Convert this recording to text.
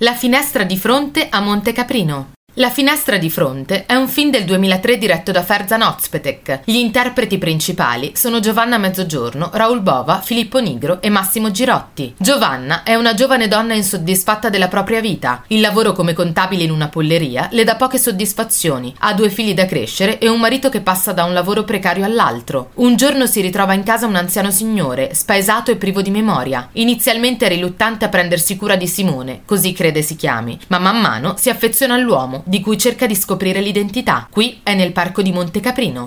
La finestra di fronte a Monte Caprino. La finestra di fronte è un film del 2003 diretto da Ferzan Ozpetek. Gli interpreti principali sono Giovanna Mezzogiorno, Raul Bova, Filippo Nigro e Massimo Girotti. Giovanna è una giovane donna insoddisfatta della propria vita. Il lavoro come contabile in una polleria le dà poche soddisfazioni, ha due figli da crescere e un marito che passa da un lavoro precario all'altro. Un giorno si ritrova in casa un anziano signore, spaesato e privo di memoria. Inizialmente è riluttante a prendersi cura di Simone, così crede si chiami, ma man mano si affeziona all'uomo di cui cerca di scoprire l'identità. Qui è nel parco di Monte Caprino.